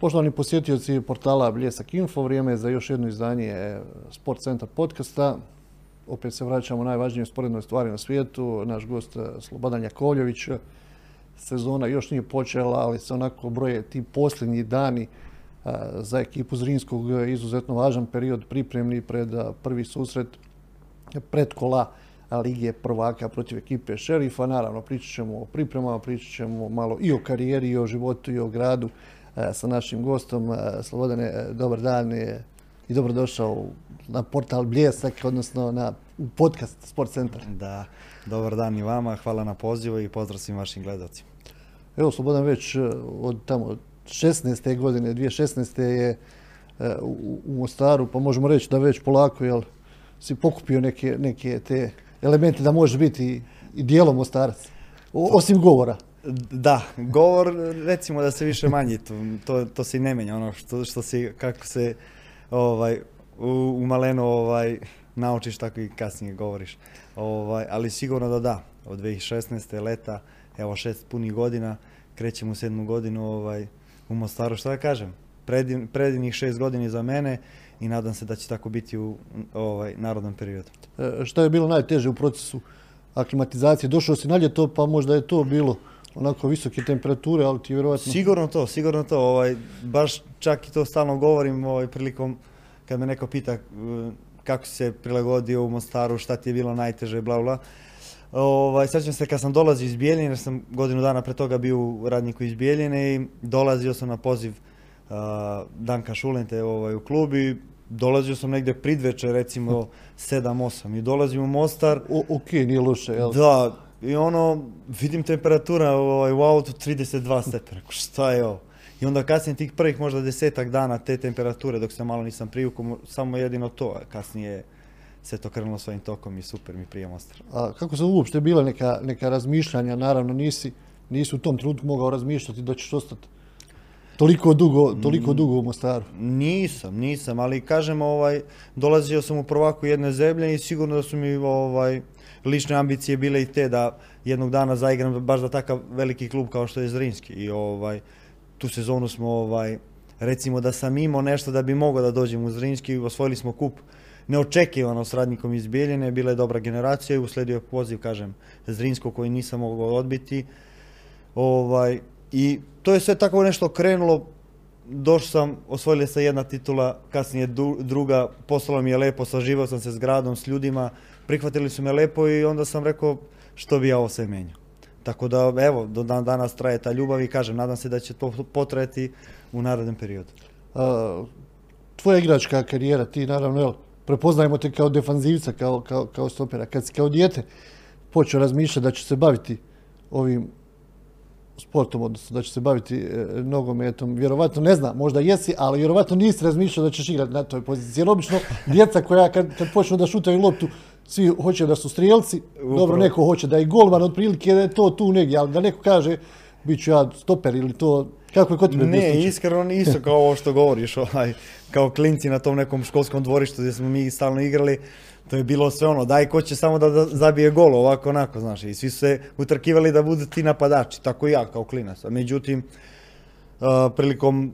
Poštovani posjetioci portala Bljesak Info, vrijeme je za još jedno izdanje Sport Centar podcasta. Opet se vraćamo najvažnijoj sporednoj stvari na svijetu. Naš gost eh, Slobodan Jakovljević. Sezona još nije počela, ali se onako broje ti posljednji dani eh, za ekipu Zrinskog izuzetno važan period pripremni pred prvi susret pred kola Ligije prvaka protiv ekipe Šerifa. Naravno, pričat ćemo o pripremama, pričat ćemo malo i o karijeri, i o životu, i o gradu sa našim gostom. Slobodane, dobar dan i dobrodošao na portal Bljesak, odnosno na podcast Sport Centar. Da, dobar dan i vama, hvala na pozivu i pozdrav svim vašim gledalcima. Evo, Slobodan već e, od tamo 16. godine, 2016. je e, u, Mostaru, pa možemo reći da već polako, jel, si pokupio neke, neke te elemente da može biti i dijelom Mostarac, osim govora. Da, govor recimo da se više manji, to, to, se i ne menja, ono što, što si, kako se ovaj, u, u malenu ovaj, naučiš, tako i kasnije govoriš. Ovaj, ali sigurno da da, od 2016. leta, evo šest punih godina, krećemo u sedmu godinu ovaj, u Mostaru, što da kažem, predivnih šest godina za mene i nadam se da će tako biti u ovaj, narodnom periodu. E, što je bilo najteže u procesu aklimatizacije? Došao si na ljeto, pa možda je to bilo onako visoke temperature, ali ti vjerovatno... Sigurno to, sigurno to. Ovaj, baš čak i to stalno govorim ovaj, prilikom kad me neko pita e, kako si se prilagodio u Mostaru, šta ti je bilo najteže, bla, bla. Ovaj, sjećam se kad sam dolazio iz Bijeljine, jer sam godinu dana pre toga bio u radniku iz Bijeljine i dolazio sam na poziv uh, Danka Šulente ovaj, u klub i dolazio sam negdje pridveče, recimo 7-8 i dolazim u Mostar. O, ok, nije loše, jel? Da, i ono, vidim temperatura ovaj, u autu 32 stepena, šta je ovo? I onda kasnije tih prvih možda desetak dana te temperature dok se malo nisam privukao, samo jedino to, kasnije se to krenulo svojim tokom i super mi prije Mostar. A kako su uopšte bila neka, neka razmišljanja, naravno nisi, nisi u tom trenutku mogao razmišljati da ćeš ostati toliko dugo, toliko dugo u Mostaru? Nisam, nisam, ali kažem, ovaj, dolazio sam u prvaku jedne zemlje i sigurno da su mi ovaj, lične ambicije bile i te da jednog dana zaigram baš za takav veliki klub kao što je Zrinski i ovaj, tu sezonu smo, ovaj, recimo da sam imao nešto da bi mogao da dođem u Zrinski, osvojili smo kup neočekivano s radnikom iz Bijeljine, bila je dobra generacija i usledio je poziv, kažem, Zrinsko koji nisam mogao odbiti. Ovaj, I to je sve tako nešto krenulo, došao sam, osvojili se jedna titula, kasnije druga, poslalo mi je lepo, saživao sam se s gradom, s ljudima, prihvatili su me lepo i onda sam rekao što bi ja ovo sve menjao. Tako da, evo, do dan danas traje ta ljubav i kažem, nadam se da će to potrajati u narodnom periodu. tvoja igračka karijera, ti naravno, evo, prepoznajemo te kao defanzivca, kao, kao, kao stopera. Kad si kao dijete počeo razmišljati da će se baviti ovim sportom, odnosno da će se baviti e, nogometom, vjerovatno ne znam, možda jesi, ali vjerovatno nisi razmišljao da ćeš igrati na toj poziciji. Jer obično djeca koja kad, kad počnu da šutaju loptu, svi hoće da su strijelci, dobro neko hoće da je golman, otprilike da je to tu negdje, ali da neko kaže bit ću ja stoper ili to, kako je kod tebe Ne, iskreno nisu kao ovo što govoriš, ovaj, kao klinci na tom nekom školskom dvorištu gdje smo mi stalno igrali, to je bilo sve ono, daj ko će samo da zabije gol, ovako onako, znaš, i svi su se utrkivali da budu ti napadači, tako i ja kao klinac. Međutim, prilikom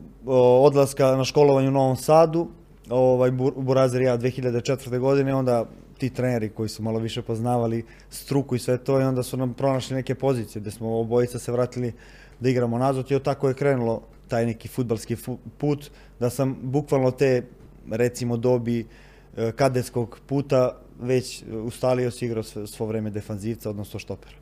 odlaska na školovanje u Novom Sadu, ovaj, Burazer ja 2004. godine, onda ti treneri koji su malo više poznavali struku i sve to i onda su nam pronašli neke pozicije gdje smo obojica se vratili da igramo nazad i od tako je krenulo taj neki futbalski put da sam bukvalno te recimo dobi e, kadetskog puta već ustalio si igrao svo vrijeme defanzivca, odnosno štopera.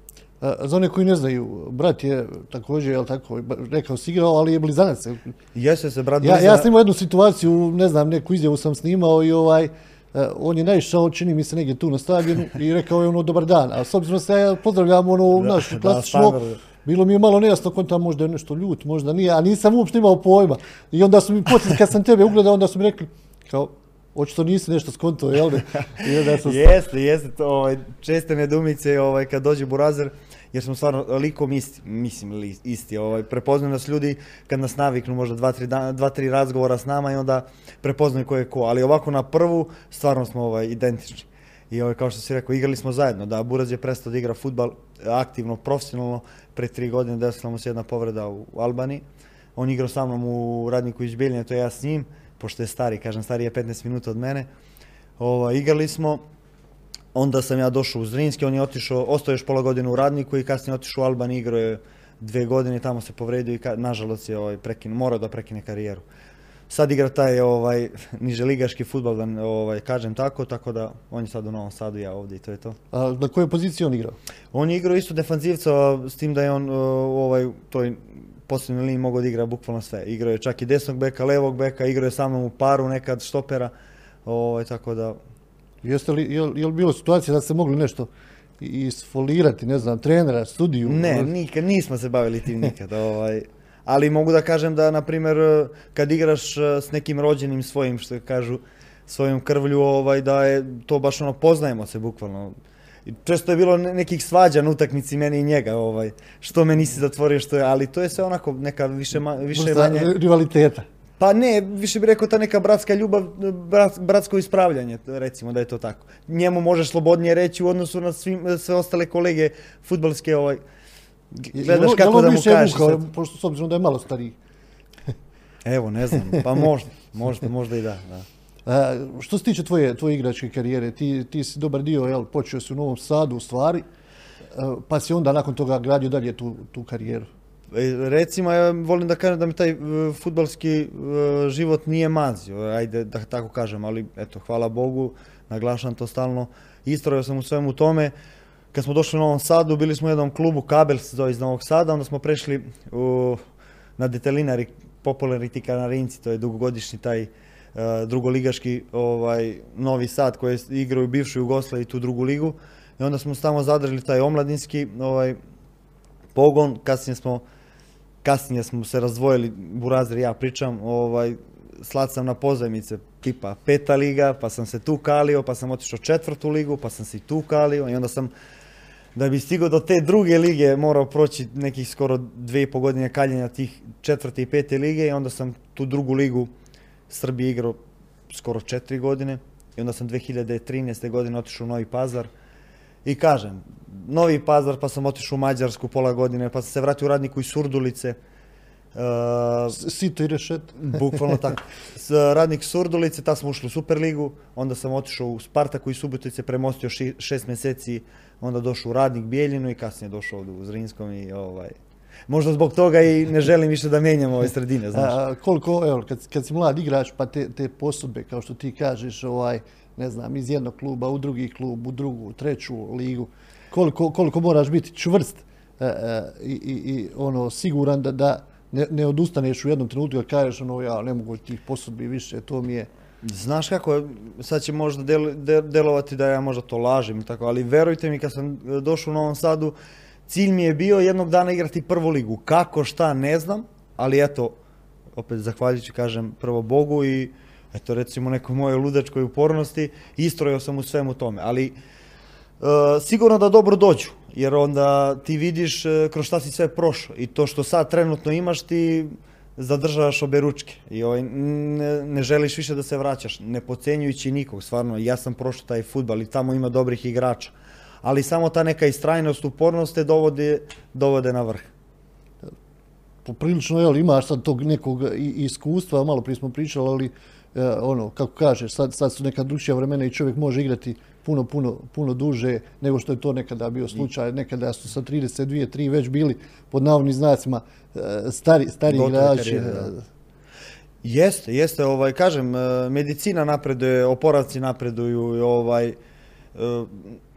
Za one koji ne znaju, brat je također, jel tako, rekao si igrao, ali je blizanac. Jeste se, brat Ja, ja sam imao jednu situaciju, ne znam, neku izjavu sam snimao i ovaj, E, on je naišao, čini mi se negdje tu na stadionu i rekao je ono dobar dan. A s obzirom se ja pozdravljam ono našu klasično, bilo mi je malo nejasno ko tamo možda je nešto ljut, možda nije, a nisam uopšte imao pojma. I onda su mi poslije, kad sam tebe ugledao, onda su mi rekli, kao, očito nisi nešto skonto, jel ne? jeste, jeste, ovaj, česte nedumice, ovaj, kad dođe Burazer, jer smo stvarno likom isti, mislim isti, ovaj, prepoznaju nas ljudi kad nas naviknu možda dva, tri, dva, tri razgovora s nama i onda prepoznaju ko je ko, ali ovako na prvu stvarno smo ovaj, identični. I ovaj, kao što si rekao, igrali smo zajedno, da Buraz je prestao da igra futbal aktivno, profesionalno, pre tri godine desila mu se jedna povreda u Albaniji, on igrao sa mnom u radniku iz Bijeljine, to ja s njim, pošto je stari, kažem, stari je 15 minuta od mene. Ovaj, igrali smo, onda sam ja došao u Zrinski, on je otišao, ostao još pola godine u radniku i kasnije otišao u Alban, igrao je dve godine, tamo se povredio i nažalost je ovaj, prekin, morao da prekine karijeru. Sad igra taj ovaj, niželigaški futbal, da ovaj, kažem tako, tako da on je sad u Novom Sadu, ja ovdje i to je to. A na kojoj poziciji on igrao? On je igrao isto defanzivca, s tim da je on ovaj, toj posljednoj liniji mogao da igra bukvalno sve. Igrao je čak i desnog beka, levog beka, igrao je sa mnom u paru nekad štopera, ovaj, tako da... Jeste li, je, li bilo situacija da ste mogli nešto isfolirati, ne znam, trenera, studiju? Ne, nikad, nismo se bavili tim nikad. ovaj, ali mogu da kažem da, na primjer, kad igraš e, s nekim rođenim svojim, što kažu, svojom krvlju, ovaj, da je to baš ono, poznajemo se bukvalno. Često je bilo nekih svađa na utakmici meni i njega, ovaj, što me nisi zatvorio, što je, ali to je sve onako neka više, više manje... rivaliteta. Pa ne, više bih rekao ta neka bratska ljubav, bratsko ispravljanje, recimo da je to tako. Njemu možeš slobodnije reći u odnosu na svim, sve ostale kolege futbalske, ovaj, gledaš kako da mu kažeš. Pošto s obzirom da je malo stariji. Evo, ne znam, pa možda, možda, možda i da. da. što se tiče tvoje, tvoje igračke karijere, ti, ti si dobar dio, jel, počeo si u Novom Sadu u stvari, pa si onda nakon toga gradio dalje tu, tu karijeru. E, recimo, ja volim da kažem da mi taj e, futbalski e, život nije mazio, ajde da tako kažem, ali eto, hvala Bogu, naglašam to stalno, istrojao sam u svemu tome. Kad smo došli u Novom Sadu, bili smo u jednom klubu, Kabel se zove iz Novog Sada, onda smo prešli u, na Detelinari, popularni ti Kanarinci, to je dugogodišnji taj drugoligaški ovaj, Novi Sad koji igraju u bivšoj Jugoslaviji tu drugu ligu. I onda smo tamo zadržali taj omladinski ovaj, pogon, kasnije smo kasnije smo se razdvojili, Burazir ja pričam, ovaj, slat sam na pozajmice tipa peta liga, pa sam se tu kalio, pa sam otišao četvrtu ligu, pa sam se tu kalio i onda sam da bi stigao do te druge lige morao proći nekih skoro dve i po godine kaljenja tih četvrte i pete lige i onda sam tu drugu ligu Srbije igrao skoro četiri godine i onda sam 2013. godine otišao u Novi Pazar i kažem, Novi Pazar, pa sam otišao u Mađarsku pola godine, pa sam se vratio u radniku iz Surdulice. Uh, Sito i rešet. bukvalno tako. S, radnik Surdulice, ta smo ušli u Superligu, onda sam otišao u Spartaku i Subotice, premostio šest mjeseci, onda došao u radnik Bijeljinu i kasnije došao ovdje u Zrinskom i ovaj, možda zbog toga i ne želim više da mijenjam ove sredine, znaš. koliko, evo, kad, kad si mlad igrač, pa te, te posudbe, kao što ti kažeš, ovaj, ne znam, iz jednog kluba u drugi klub, u drugu, u treću ligu, koliko, koliko moraš biti čvrst e, e, i, i, ono siguran da, da ne, ne odustaneš u jednom trenutku jer kažeš ono ja ne mogu tih posudbi više, to mi je... Znaš kako, sad će možda del, delovati da ja možda to lažem i tako, ali verujte mi kad sam došao u Novom Sadu, cilj mi je bio jednog dana igrati prvu ligu. Kako, šta, ne znam, ali eto, opet zahvaljujući kažem prvo Bogu i eto recimo nekoj mojoj ludačkoj upornosti, istrojao sam u svemu tome, ali e, sigurno da dobro dođu, jer onda ti vidiš e, kroz šta si sve prošao i to što sad trenutno imaš ti zadržavaš obe ručke i ovaj, ne, želiš više da se vraćaš, ne pocenjujući nikog, stvarno, ja sam prošao taj futbal i tamo ima dobrih igrača, ali samo ta neka istrajnost, upornost te dovode, dovode na vrh. Poprilično, jel, imaš sad tog nekog iskustva, malo prije smo pričali, ali ono, kako kažeš, sad, sad su neka drugšija vremena i čovjek može igrati puno, puno, puno duže nego što je to nekada bio slučaj. Nekada su sa 32, 3 već bili pod navodnim znacima e, stari, stari igrači. E, jeste, jeste, ovaj, kažem, medicina napreduje, oporavci napreduju, ovaj,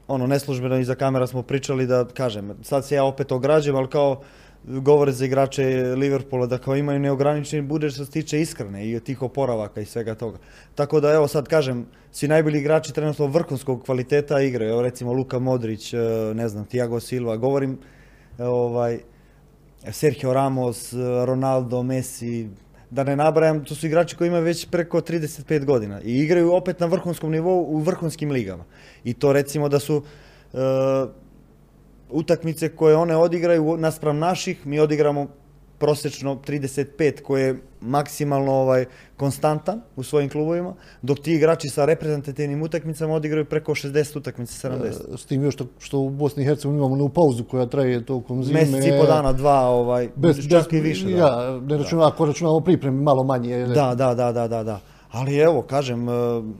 ono, neslužbeno iza kamera smo pričali da, kažem, sad se ja opet ograđujem, ali kao, govore za igrače Liverpoola da kao imaju neograničeni budžet što se tiče iskrene i tih oporavaka i svega toga. Tako da evo sad kažem, svi najbolji igrači trenutno vrhunskog kvaliteta igraju. Evo recimo Luka Modrić, e, ne znam, Thiago Silva, govorim ovaj, Sergio Ramos, Ronaldo, Messi, da ne nabrajam, to su igrači koji imaju već preko 35 godina i igraju opet na vrhunskom nivou u vrhunskim ligama. I to recimo da su e, utakmice koje one odigraju naspram naših, mi odigramo prosečno 35 koji je maksimalno ovaj konstantan u svojim klubovima, dok ti igrači sa reprezentativnim utakmicama odigraju preko 60 utakmica, 70. E, s tim još što, što u Bosni i Hercegovini imamo onu pauzu koja traje tokom zime. Mjesec i po dana, dva, ovaj, bez, čak i više. Da. Ja, ne računa, ako računamo pripreme malo manje. Da, da, da, da, da, da. Ali evo, kažem, e,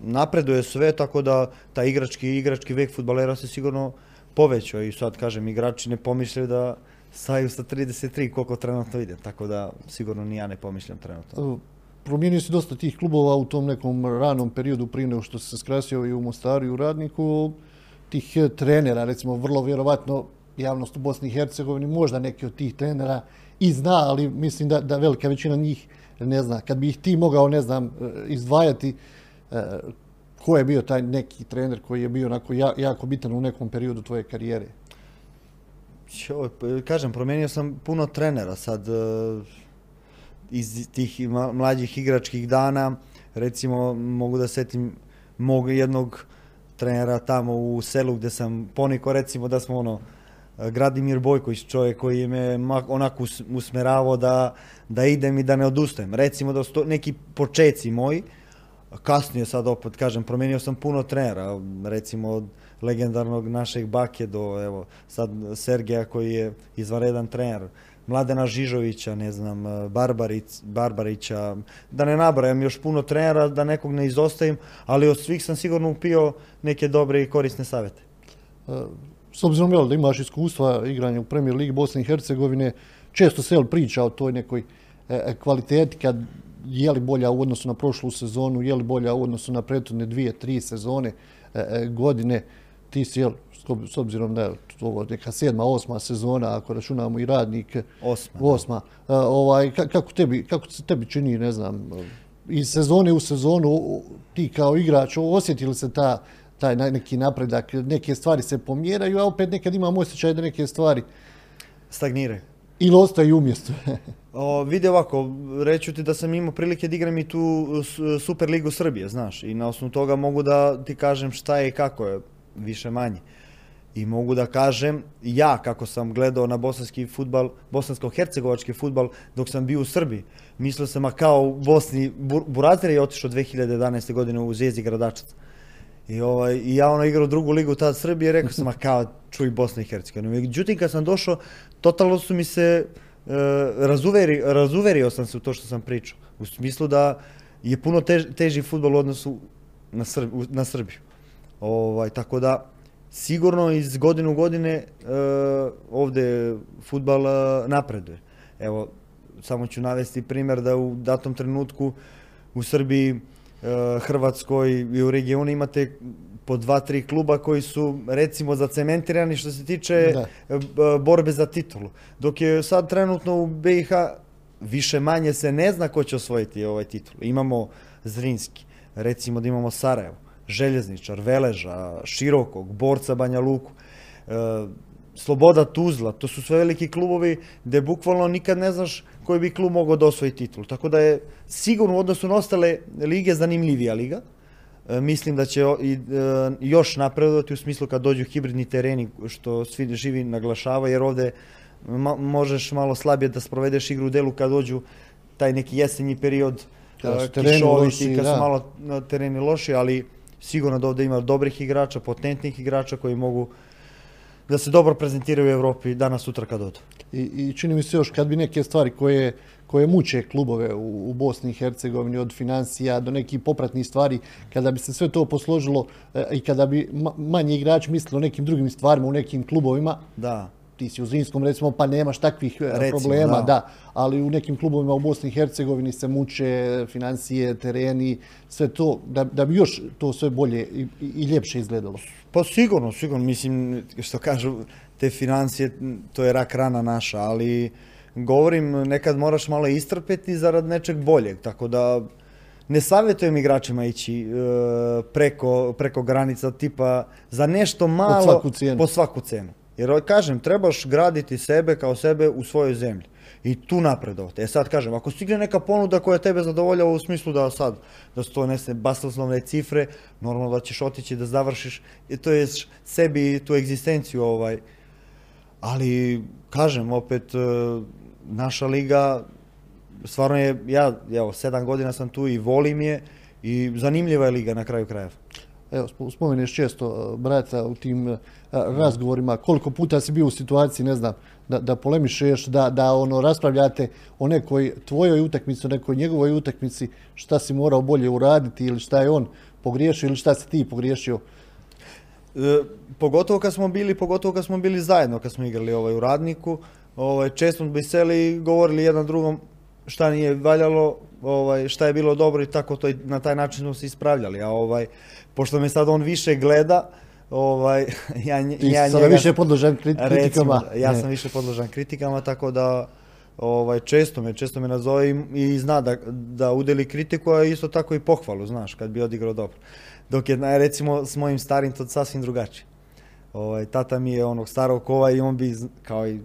napreduje sve, tako da taj igrački, igrački vek futbalera se sigurno povećao i sad, kažem, igrači ne pomišljaju da staju sa 33 koliko trenutno ide, tako da sigurno ni ja ne pomišljam trenutno. E, promijenio si dosta tih klubova u tom nekom ranom periodu prije nego što se skrasio i u Mostaru i u Radniku, tih trenera, recimo, vrlo vjerovatno javnost u Bosni i Hercegovini, možda neki od tih trenera i zna, ali mislim da, da velika većina njih ne zna. Kad bi ih ti mogao, ne znam, e, izdvajati, e, ko je bio taj neki trener koji je bio onako jako bitan u nekom periodu tvoje karijere? Kažem, promijenio sam puno trenera sad e, iz tih mlađih igračkih dana. Recimo, mogu da setim mog jednog trenera tamo u selu gdje sam poniko, recimo da smo ono, Gradimir Bojković, čovjek koji me onako usmeravao da, da idem i da ne odustajem. Recimo da su neki počeci moji, kasnije sad opet kažem, promijenio sam puno trenera, recimo od legendarnog našeg Bake do evo sad Sergeja koji je izvanredan trener, Mladena Žižovića, ne znam, Barbarić, Barbarića, da ne nabrajam još puno trenera, da nekog ne izostavim, ali od svih sam sigurno upio neke dobre i korisne savjete. E, s obzirom jel, da imaš iskustva igranja u Premier Ligi Bosne i Hercegovine, često se priča o toj nekoj e, e, kvaliteti kad je li bolja u odnosu na prošlu sezonu, je li bolja u odnosu na prethodne dvije, tri sezone, e, godine. Ti si, jel, s obzirom da je ovo neka sedma, osma sezona, ako računamo i radnik, osma, osma ovaj, kako, tebi, kako se tebi čini, ne znam, iz sezone u sezonu, ti kao igrač, osjetili se ta taj neki napredak, neke stvari se pomjeraju, a opet nekad imamo osjećaj da neke stvari stagniraju. Ili ostaju umjesto. o, vidi ovako, reću ti da sam imao prilike da igram i tu Super Ligu Srbije, znaš, i na osnovu toga mogu da ti kažem šta je i kako je, više manje. I mogu da kažem, ja kako sam gledao na bosanski futbal, bosansko-hercegovački futbal dok sam bio u Srbiji, mislio sam, a kao u Bosni, Burazer je otišao 2011. godine u Zvijezdi Gradačac. I, ovaj, I ja ono igrao drugu ligu tad Srbije, rekao sam, a kao čuj Bosna i Hercegovina. Međutim, kad sam došao, totalno su mi se, e, razuveri, razuverio sam se u to što sam pričao. U smislu da je puno tež, teži futbol u odnosu na, Srb, na Srbiju. Ovaj, tako da, sigurno iz godine u godine e, ovdje futbal e, napreduje. Evo, samo ću navesti primjer da u datom trenutku u Srbiji Hrvatskoj i u regionu imate po dva, tri kluba koji su recimo zacementirani što se tiče eh, borbe za titulu. Dok je sad trenutno u BiH više manje se ne zna ko će osvojiti ovaj titul. Imamo Zrinski, recimo da imamo Sarajevo, Željezničar, Veleža, Širokog, Borca Banja Luku. Eh, Sloboda Tuzla, to su sve veliki klubovi gdje bukvalno nikad ne znaš koji bi klub mogao da osvoji titul. Tako da je sigurno u odnosu na ostale lige zanimljivija liga. E, mislim da će i, e, još napredovati u smislu kad dođu hibridni tereni što svi živi naglašava jer ovdje možeš malo slabije da sprovedeš igru u delu kad dođu taj neki jesenji period kad kišoviti, kad su malo tereni loši, ali sigurno da ovdje ima dobrih igrača, potentnih igrača koji mogu da se dobro prezentiraju u Europi danas sutra kad odu. I, I čini mi se još kad bi neke stvari koje, koje muče klubove u, u Bosni i Hercegovini od financija do nekih popratnih stvari, kada bi se sve to posložilo e, i kada bi manji igrač mislili o nekim drugim stvarima u nekim klubovima, da ti si u Zrinskom recimo pa nemaš takvih e, problema, da. ali u nekim klubovima u Bosni i Hercegovini se muče financije, tereni, sve to, da, da bi još to sve bolje i, i ljepše izgledalo. Pa sigurno, sigurno, mislim, što kažu, te financije, to je rak rana naša, ali govorim, nekad moraš malo istrpeti zarad nečeg boljeg, tako da ne savjetujem igračima ići e, preko, preko granica tipa za nešto malo svaku cijenu. po svaku cenu. Jer kažem, trebaš graditi sebe kao sebe u svojoj zemlji i tu napredovati. E sad kažem, ako stigne neka ponuda koja tebe zadovoljava u smislu da sad, da su to nese basoslovne cifre, normalno da ćeš otići da završiš, i to je sebi tu egzistenciju ovaj. Ali, kažem, opet, e, naša liga, stvarno je, ja evo, sedam godina sam tu i volim je i zanimljiva je liga na kraju krajeva. Evo, spomeneš često e, brata u tim e, razgovorima, koliko puta si bio u situaciji, ne znam, da, da polemišeš, da, da ono raspravljate o nekoj tvojoj utakmici, o nekoj njegovoj utakmici, šta si morao bolje uraditi ili šta je on pogriješio ili šta si ti pogriješio? E, pogotovo kad smo bili, pogotovo kad smo bili zajedno, kad smo igrali ovaj, u radniku, ovaj, često smo biseli i govorili jedan drugom šta nije valjalo, ovaj, šta je bilo dobro i tako to na taj način smo se ispravljali. A ovaj, pošto me sad on više gleda, ovaj, ja, Ti ja njega... više podložan kritikama. Recimo, ja sam više podložan kritikama, tako da ovaj, često me, često me nazove i, i zna da, da udeli kritiku, a isto tako i pohvalu, znaš, kad bi odigrao dobro. Dok je, recimo, s mojim starim to sasvim drugačije. Ovaj, tata mi je onog starog kova i on bi, kao i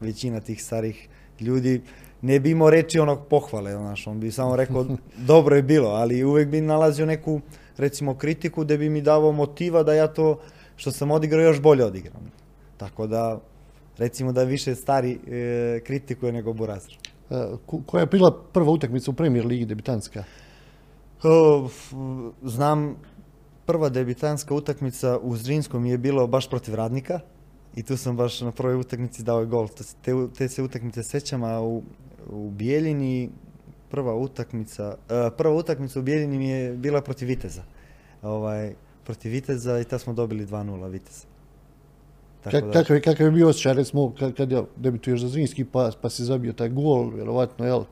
većina tih starih ljudi, ne bi imao reći onog pohvale, znaš, on bi samo rekao dobro je bilo, ali uvek bi nalazio neku, recimo, kritiku da bi mi davao motiva da ja to što sam odigrao još bolje odigram. Tako da, recimo da više stari e, kritikuje nego Burazir. E, koja je bila prva utakmica u Premier Ligi debitanska? znam, prva debitanska utakmica u Zrinskom je bilo baš protiv Radnika i tu sam baš na prvoj utakmici dao gol. Te, te se utakmice sećam, a u, u Bijeljini prva utakmica, uh, prva utakmica u Bijeljini mi je bila protiv Viteza. Ovaj, protiv Viteza i ta smo dobili 2-0 Viteza. Tako kakav, kakav je bio osjećaj, recimo, kad, kad ja debituješ za Zrinski pa, pa si zabio taj gol, vjerovatno, jel?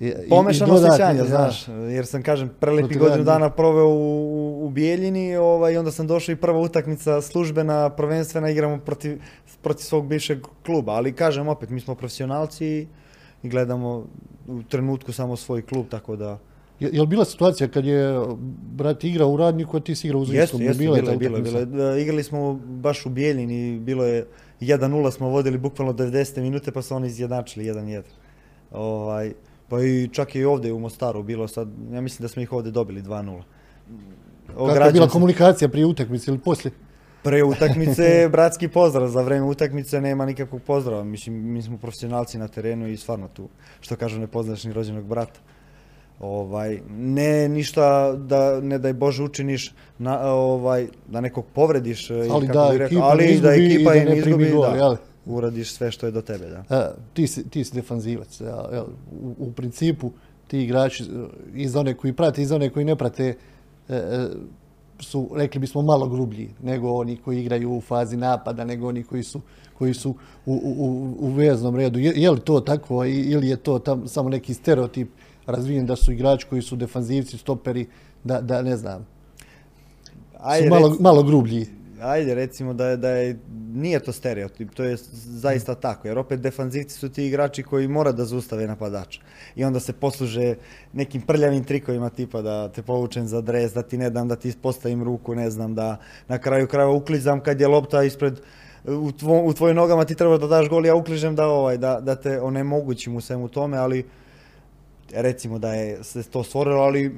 I, Pomešano osjećanje, znaš, jer sam, kažem, prelepi godinu dana proveo u, u Bijeljini ovaj, i onda sam došao i prva utakmica službena, prvenstvena, igramo protiv, protiv svog bivšeg kluba, ali kažem opet, mi smo profesionalci i i gledamo u trenutku samo svoj klub, tako da... Je, je li bila situacija kad je brat igrao u radniku, a ti si igrao u Zvinskom? Jeste, bilo je, bilo Igrali smo baš u Bijeljini, bilo je 1-0 smo vodili bukvalno 90 minute, pa su oni izjednačili 1-1. Ovaj, pa i čak i ovdje u Mostaru bilo sad, ja mislim da smo ih ovdje dobili 2-0. Kakva je bila komunikacija prije utakmice ili poslije? Pre utakmice bratski pozdrav, za vreme utakmice nema nikakvog pozdrava. Mislim, mi smo profesionalci na terenu i stvarno tu, što kažu, ne poznaš ni rođenog brata. Ovaj, ne ništa da ne daj Bože učiniš na, ovaj, da nekog povrediš ali da, rekao, ali i da ekipa i ne izgubi, gol, da, uradiš sve što je do tebe. Da. A, ti, si, ti si defanzivac. Ja, u, u, principu ti igrači iz one koji prate, iz one koji ne prate, e, e, su, rekli bismo, malo grublji nego oni koji igraju u fazi napada, nego oni koji su, koji su u, u, u veznom redu. Je, je li to tako ili je to tam samo neki stereotip razvijen da su igrači koji su defanzivci, stoperi, da, da ne znam, Ajde, su malo, malo grublji? Ajde, recimo da je, da je, nije to stereotip, to je zaista tako, jer opet defanzivci su ti igrači koji mora da zaustave napadača. I onda se posluže nekim prljavim trikovima tipa da te povučem za dres, da ti ne dam, da ti postavim ruku, ne znam, da na kraju krajeva uklizam kad je lopta ispred u, tvo, u tvojim nogama ti treba da daš gol, ja ukližem da ovaj, da, da te onemogućim u svemu tome, ali recimo da je se to stvorilo, ali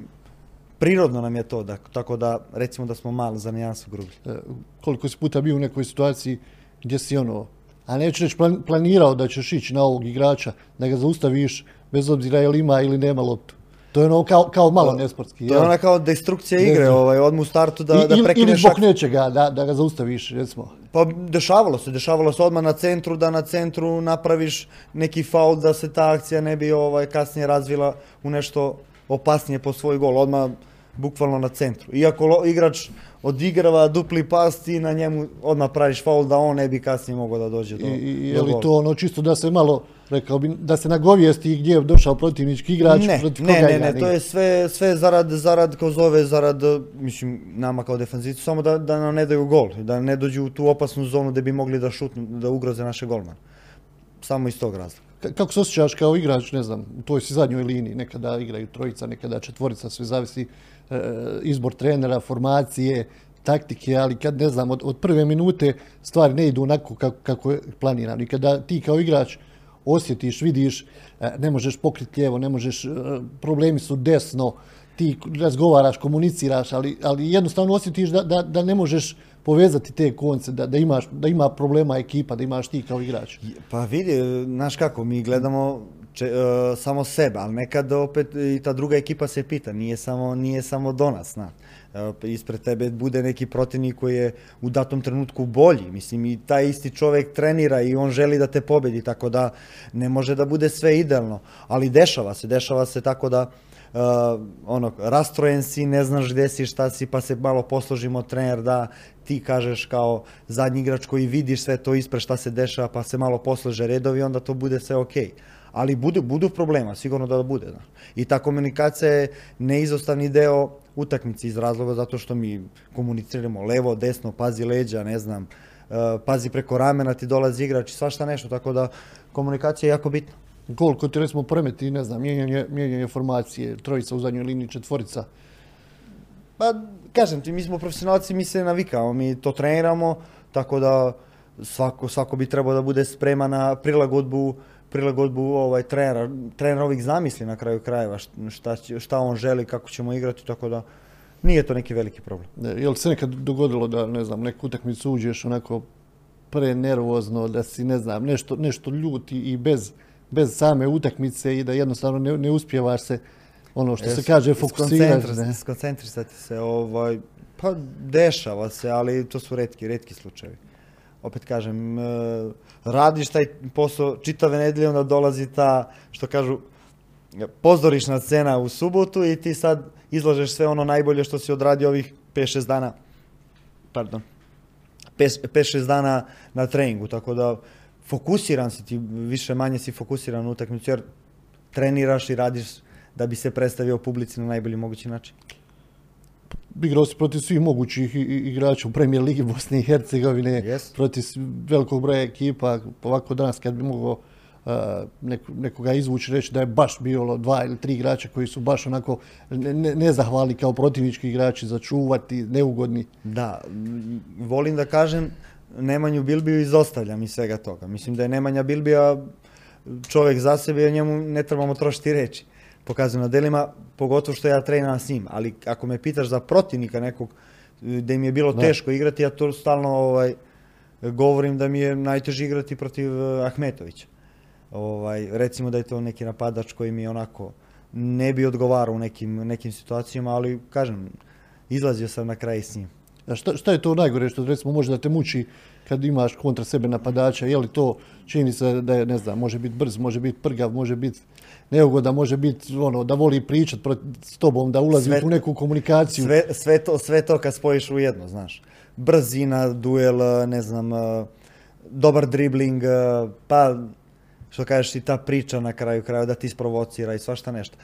prirodno nam je to, da, tako da recimo da smo malo za nijansu grublji. E, koliko si puta bio u nekoj situaciji gdje si ono, a neću reći planirao da ćeš ići na ovog igrača, da ga zaustaviš bez obzira je li ima ili nema loptu. To je ono kao, kao malo nesportski. To je ona kao destrukcija igre, ovaj, odmah u startu da, I, da prekineš... Ili zbog nečega, da, da ga zaustaviš, recimo. Pa dešavalo se, dešavalo se odmah na centru, da na centru napraviš neki faul da se ta akcija ne bi ovaj, kasnije razvila u nešto opasnije po svoj gol. Odmah bukvalno na centru. Iako igrač odigrava dupli pas, ti na njemu odmah praviš faul da on ne bi kasnije mogao da dođe do, I, je li to ono čisto da se malo, rekao bi, da se nagovijesti gdje je došao protivnički igrač? Ne, protiv ne, ne, ne, to je sve, sve zarad, zarad, kao zove, zarad, mislim, nama kao defanzicu, samo da, da nam ne daju gol, da ne dođu u tu opasnu zonu da bi mogli da šutnu, da ugroze naše golmane. Samo iz tog razloga. Kako se osjećaš kao igrač, ne znam, u toj si zadnjoj liniji, nekada igraju trojica, nekada četvorica, sve zavisi E, izbor trenera, formacije, taktike, ali kad ne znam, od, od prve minute stvari ne idu onako kako, kako je planirano. I kada ti kao igrač osjetiš, vidiš, e, ne možeš pokriti lijevo, ne možeš, e, problemi su desno, ti razgovaraš, komuniciraš, ali, ali jednostavno osjetiš da, da, da ne možeš povezati te konce, da, da, imaš, da ima problema ekipa, da imaš ti kao igrač? Pa vidi, znaš kako, mi gledamo če, uh, samo sebe, ali nekad opet i ta druga ekipa se pita, nije samo, nije samo do nas, na. Uh, ispred tebe bude neki protivnik koji je u datom trenutku bolji, mislim i taj isti čovjek trenira i on želi da te pobedi, tako da ne može da bude sve idealno, ali dešava se, dešava se tako da ono, rastrojen si, ne znaš gde si, šta si, pa se malo posložimo trener da ti kažeš kao zadnji igrač koji vidiš sve to ispred šta se dešava, pa se malo poslože redovi, onda to bude sve okej. Ali budu, budu problema, sigurno da bude. Da. I ta komunikacija je neizostavni deo utakmice iz razloga zato što mi komuniciramo levo, desno, pazi leđa, ne znam, uh, pazi preko ramena ti dolazi igrač i svašta nešto, tako da komunikacija je jako bitna. Koliko ti recimo premeti, ne znam, mijenjanje, mijenjanje formacije, trojica u zadnjoj liniji, četvorica? Pa, kažem ti, mi smo profesionalci, mi se navikamo, mi to treniramo, tako da svako, svako bi trebao da bude spreman na prilagodbu prilagodbu ovaj trenera, trener ovih zamisli na kraju krajeva, šta, šta on želi, kako ćemo igrati, tako da nije to neki veliki problem. Ne, je li se nekad dogodilo da, ne znam, neku utakmicu uđeš onako prenervozno, da si, ne znam, nešto, nešto ljuti i bez, bez same utakmice i da jednostavno ne, ne uspjevaš se ono što es, se kaže fokusirati. Skoncentrisati se, ovaj, pa dešava se, ali to su redki, redki slučajevi opet kažem, e, radiš taj posao čitave nedelje, onda dolazi ta, što kažu, pozorišna scena u subotu i ti sad izlažeš sve ono najbolje što si odradio ovih 5-6 dana, pardon, 5-6 dana na treningu, tako da fokusiran si ti, više manje si fokusiran u utakmicu, jer treniraš i radiš da bi se predstavio publici na najbolji mogući način igrao se protiv svih mogućih igrača u premijer ligi Bosne i Hercegovine, yes. protiv velikog broja ekipa, ovako danas kad bi mogao uh, nekoga izvući reći da je baš bilo dva ili tri igrača koji su baš onako nezahvali ne, kao protivnički igrači za čuvati, neugodni. Da, volim da kažem, Nemanju Bilbiju izostavljam iz svega toga. Mislim da je Nemanja Bilbija čovjek za sebe i o njemu ne trebamo trošiti reći pokazujem na delima, pogotovo što ja treniram s njim. Ali ako me pitaš za protivnika nekog, da im je bilo teško igrati, ja to stalno ovaj, govorim da mi je najteže igrati protiv eh, Ahmetovića. Ovaj, recimo da je to neki napadač koji mi onako ne bi odgovarao u nekim, nekim situacijama, ali kažem, izlazio sam na kraj s njim. Šta, šta je to najgore što recimo može da te muči kad imaš kontra sebe napadača? Je li to čini se da je, ne znam, može biti brz, može biti prgav, može biti neugoda, može biti ono, da voli pričat s tobom, da ulazi sve, u neku komunikaciju? Sve, sve, to, sve to kad spojiš u jedno, znaš. Brzina, duel, ne znam, dobar dribling, pa što kažeš i ta priča na kraju kraja da ti isprovocira i svašta nešto.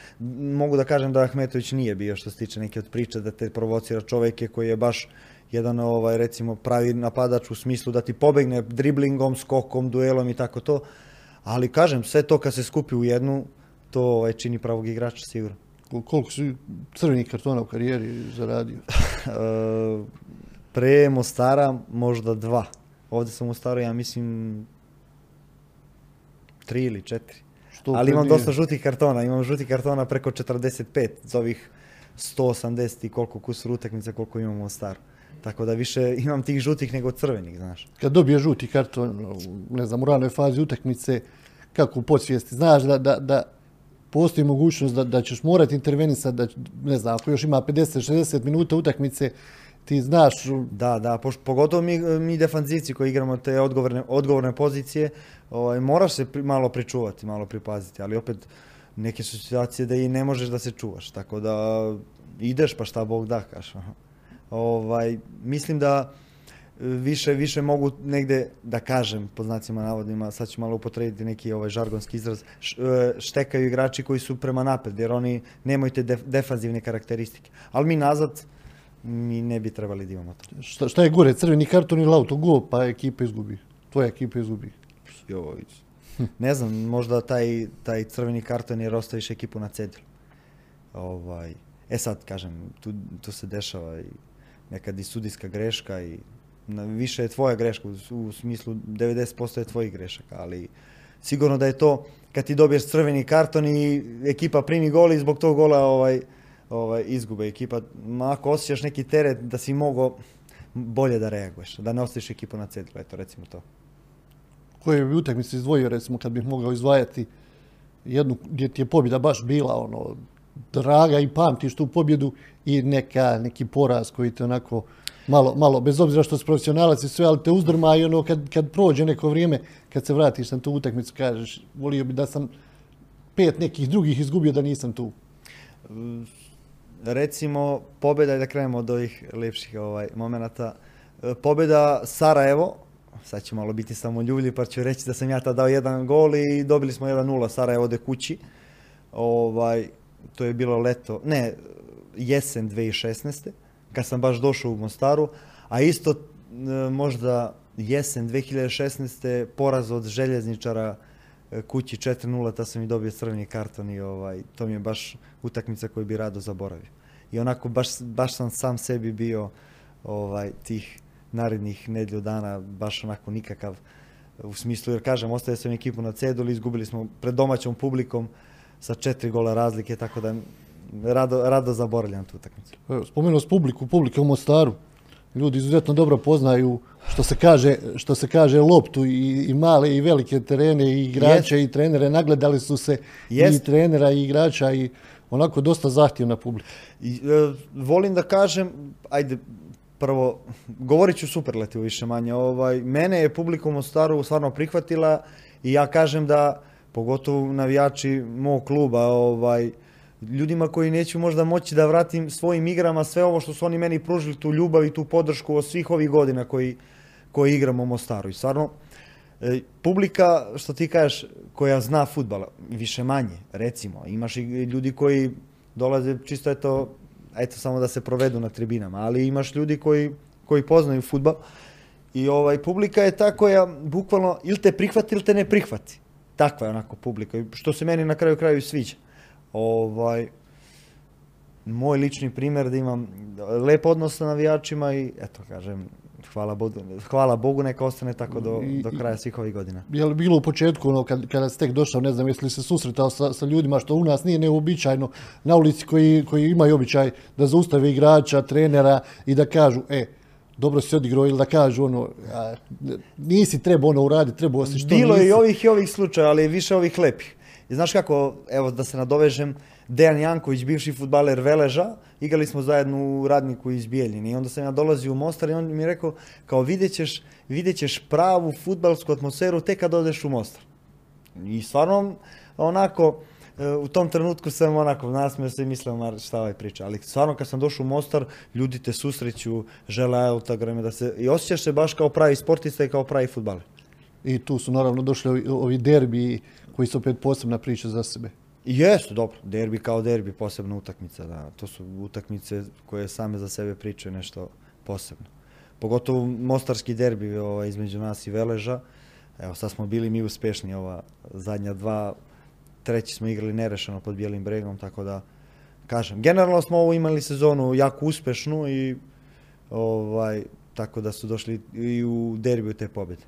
Mogu da kažem da Ahmetović nije bio što se tiče neke od priče da te provocira čovjek je koji je baš jedan ovaj recimo pravi napadač u smislu da ti pobegne driblingom, skokom, duelom i tako to. Ali kažem, sve to kad se skupi u jednu, to ovaj, čini pravog igrača sigurno. Koliko si crvenih kartona u karijeri zaradio? Pre Mostara možda dva. Ovde sam u Mostaru, ja mislim, tri ili četiri. Što Ali imam dosta žutih kartona, imam žutih kartona preko 45 za ovih 180 i koliko kusur utakmica koliko imamo u Staru. Tako da više imam tih žutih nego crvenih, znaš. Kad dobije žuti karton, ne znam, u ranoj fazi utakmice, kako u podsvijesti, znaš da, da, da postoji mogućnost da, da ćeš morati intervenisati, da, ne znam, ako još ima 50-60 minuta utakmice, ti znaš... Da, da, pošto, pogotovo mi, mi defanzivci koji igramo te odgovorne, odgovorne pozicije, ovaj, moraš se pri, malo pričuvati, malo pripaziti, ali opet neke su situacije da i ne možeš da se čuvaš, tako da ideš pa šta Bog da, kaš. Ovaj, mislim da više više mogu negde da kažem pod znacima navodima, sad ću malo upotrebiti neki ovaj žargonski izraz, e, štekaju igrači koji su prema napred, jer oni nemaju te def, defanzivne karakteristike. Ali mi nazad, mi ne bi trebali da imamo to. Šta, šta je gore, crveni karton ili auto go, pa ekipa izgubi? Tvoja ekipa izgubi. Jović. ne znam, možda taj, taj crveni karton jer ostaviš ekipu na cedilu. Ovaj, e sad, kažem, tu, tu se dešava i nekad i sudijska greška i više je tvoja greška, u, u smislu 90% je tvojih grešaka, ali sigurno da je to kad ti dobiješ crveni karton i ekipa primi gol i zbog tog gola ovaj, ovaj, izgube ekipa. Ma ako osjećaš neki teret da si mogao bolje da reaguješ, da ne ostaviš ekipu na cedilu, eto recimo to. Koje bi utakmice izdvojio, recimo, kad bih mogao izdvajati jednu gdje ti je pobjeda baš bila ono, draga i pamtiš tu pobjedu i neka, neki poraz koji te onako malo, malo, bez obzira što si profesionalac i sve, ali te uzdrma i ono kad, kad prođe neko vrijeme, kad se vratiš na tu utakmicu, kažeš, volio bi da sam pet nekih drugih izgubio da nisam tu. Recimo, pobjeda, da krenemo od ovih lepših ovaj, momenata. Pobjeda Sarajevo, sad će malo biti samo ljulji, pa ću reći da sam ja tada dao jedan gol i dobili smo 1-0 Sarajevo ode kući. Ovaj, to je bilo leto, ne, jesen 2016. kad sam baš došao u Mostaru, a isto e, možda jesen 2016. poraz od željezničara e, kući 4-0, ta sam i dobio crveni karton i ovaj, to mi je baš utakmica koju bi rado zaboravio. I onako baš, baš sam sam sebi bio ovaj, tih narednih nedlju dana baš onako nikakav u smislu, jer kažem, ostaje sam ekipu na ceduli, izgubili smo pred domaćom publikom sa četiri gola razlike, tako da rado, rado zaboravljam tu utakmicu. Spomenuo s publiku, publike u Mostaru. Ljudi izuzetno dobro poznaju što se kaže, što se kaže loptu i, i male i velike terene i igrače i trenere. Nagledali su se i trenera i igrača i onako dosta zahtjevna publika. I, e, volim da kažem, ajde, prvo, govorit ću superlativu više manje. Ovaj, mene je publika u Mostaru stvarno prihvatila i ja kažem da, pogotovo navijači mog kluba, ovaj, ljudima koji neću možda moći da vratim svojim igrama sve ovo što su oni meni pružili, tu ljubav i tu podršku od svih ovih godina koji, koji igramo u Mostaru. I stvarno, e, publika, što ti kažeš, koja zna futbal, više manje, recimo, imaš i ljudi koji dolaze čisto eto eto samo da se provedu na tribinama, ali imaš ljudi koji, koji poznaju futbal i ovaj publika je ta koja bukvalno ili te prihvati ili te ne prihvati. Takva je onako publika, što se meni na kraju kraju sviđa. Ovaj, moj lični primjer da imam lep odnos sa navijačima i eto kažem hvala Bogu, hvala Bogu neka ostane tako do, do kraja svih ovih godina. Je li bilo u početku ono, kad, kada ste tek došao, ne znam, jesi li se susretao sa, sa ljudima što u nas nije neobičajno na ulici koji, koji imaju običaj da zaustave igrača, trenera i da kažu, e, dobro si odigrao ili da kažu ono, a, nisi trebao ono uraditi, trebao si što Bilo je i ovih i ovih slučaja, ali više ovih lepih. I znaš kako, evo da se nadovežem, Dejan Janković, bivši futbaler Veleža, igrali smo zajedno u radniku iz Bijeljine i onda sam ja dolazio u Mostar i on mi je rekao kao vidjet ćeš, vidjet ćeš pravu futbalsku atmosferu tek kad odeš u Mostar. I stvarno onako, e, u tom trenutku sam onako nasmio se i mislio šta ovaj priča, ali stvarno kad sam došao u Mostar, ljudi te susreću, žele autograme da se, i osjećaš se baš kao pravi sportista i kao pravi futbaler. I tu su naravno došli ovi derbi koji su opet posebna priča za sebe. Jesu, dobro, derbi kao derbi, posebna utakmica, da. To su utakmice koje same za sebe pričaju nešto posebno. Pogotovo mostarski derbi ovaj, između nas i Veleža. Evo, sad smo bili mi uspešni ova zadnja dva, treći smo igrali nerešeno pod Bijelim bregom, tako da, kažem, generalno smo ovo imali sezonu jako uspešnu i ovaj, tako da su došli i u derbiju te pobjede.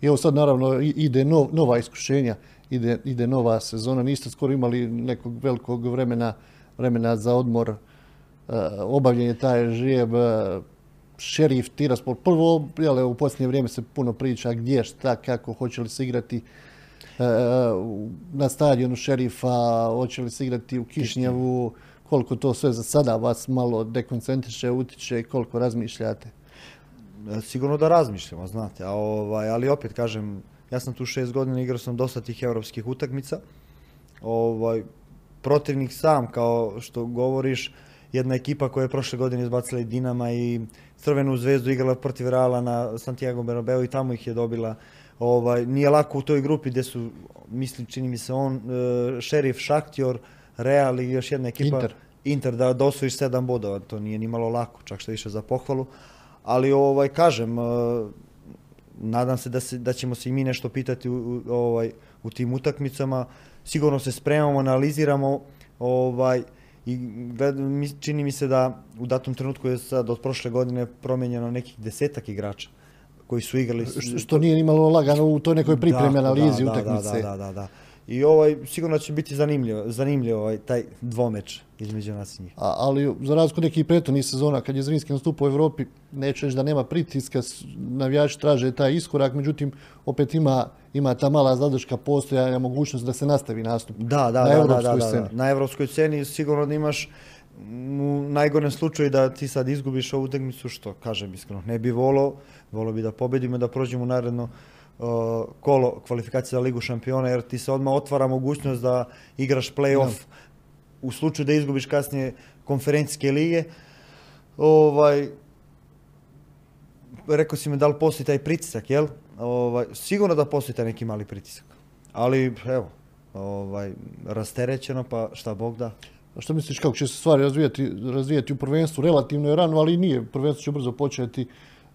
I evo sad naravno ide nova iskušenja ide, ide nova sezona. Niste skoro imali nekog velikog vremena, vremena za odmor, uh, obavljenje taj žijeb, uh, šerif, Tiraspol. Prvo, jele, u posljednje vrijeme se puno priča gdje, šta, kako, hoće li se igrati uh, na stadionu šerifa, hoće li se igrati u Kišnjavu, koliko to sve za sada vas malo dekoncentriše, utiče, koliko razmišljate? Sigurno da razmišljamo, znate, a ovaj, ali opet kažem, ja sam tu šest godina, igrao sam dosta tih europskih utakmica. Ovaj, protivnik sam, kao što govoriš, jedna ekipa koja je prošle godine izbacila i Dinama i Crvenu zvezdu igrala protiv Reala na Santiago Bernabeu i tamo ih je dobila. Ovaj, nije lako u toj grupi gdje su, mislim, čini mi se on, uh, Šerif, Šaktjor, Real i još jedna ekipa. Inter. Inter da, da osvojiš sedam bodova, to nije ni malo lako, čak što više za pohvalu. Ali ovaj, kažem, uh, nadam se da, se da ćemo se i mi nešto pitati u, u, ovaj, u tim utakmicama. Sigurno se spremamo, analiziramo ovaj, i gled, čini mi se da u datom trenutku je sad od prošle godine promijenjeno nekih desetak igrača koji su igrali. Što nije imalo lagano u toj nekoj pripremi analizi da, utakmice. Da, da, da, da. I ovaj, sigurno će biti zanimljiv, zanimljiv ovaj, taj dvomeč između nas i njih. A, ali za razliku nekih prethodnih sezona, kad je Zrinski nastupao u Europi, neću reći da nema pritiska, navijači traže taj iskorak, međutim, opet ima, ima ta mala zadrška postojanja, mogućnost da se nastavi nastup da, da, na evropskoj da, da, sceni. Na evropskoj sceni sigurno da imaš u najgorem slučaju da ti sad izgubiš ovu utakmicu, što kažem iskreno, ne bi volao, volao bi da pobedimo, da prođemo naredno kolo kvalifikacije za Ligu šampiona, jer ti se odmah otvara mogućnost da igraš play-off u slučaju da izgubiš kasnije konferencijske lige. Ovaj, rekao si mi da li postoji taj pritisak, jel? Ovaj, sigurno da postoji taj neki mali pritisak. Ali, evo, ovaj, rasterećeno, pa šta Bog da. A što misliš kako će se stvari razvijati, razvijati u prvenstvu? Relativno je rano, ali nije. Prvenstvo će brzo početi.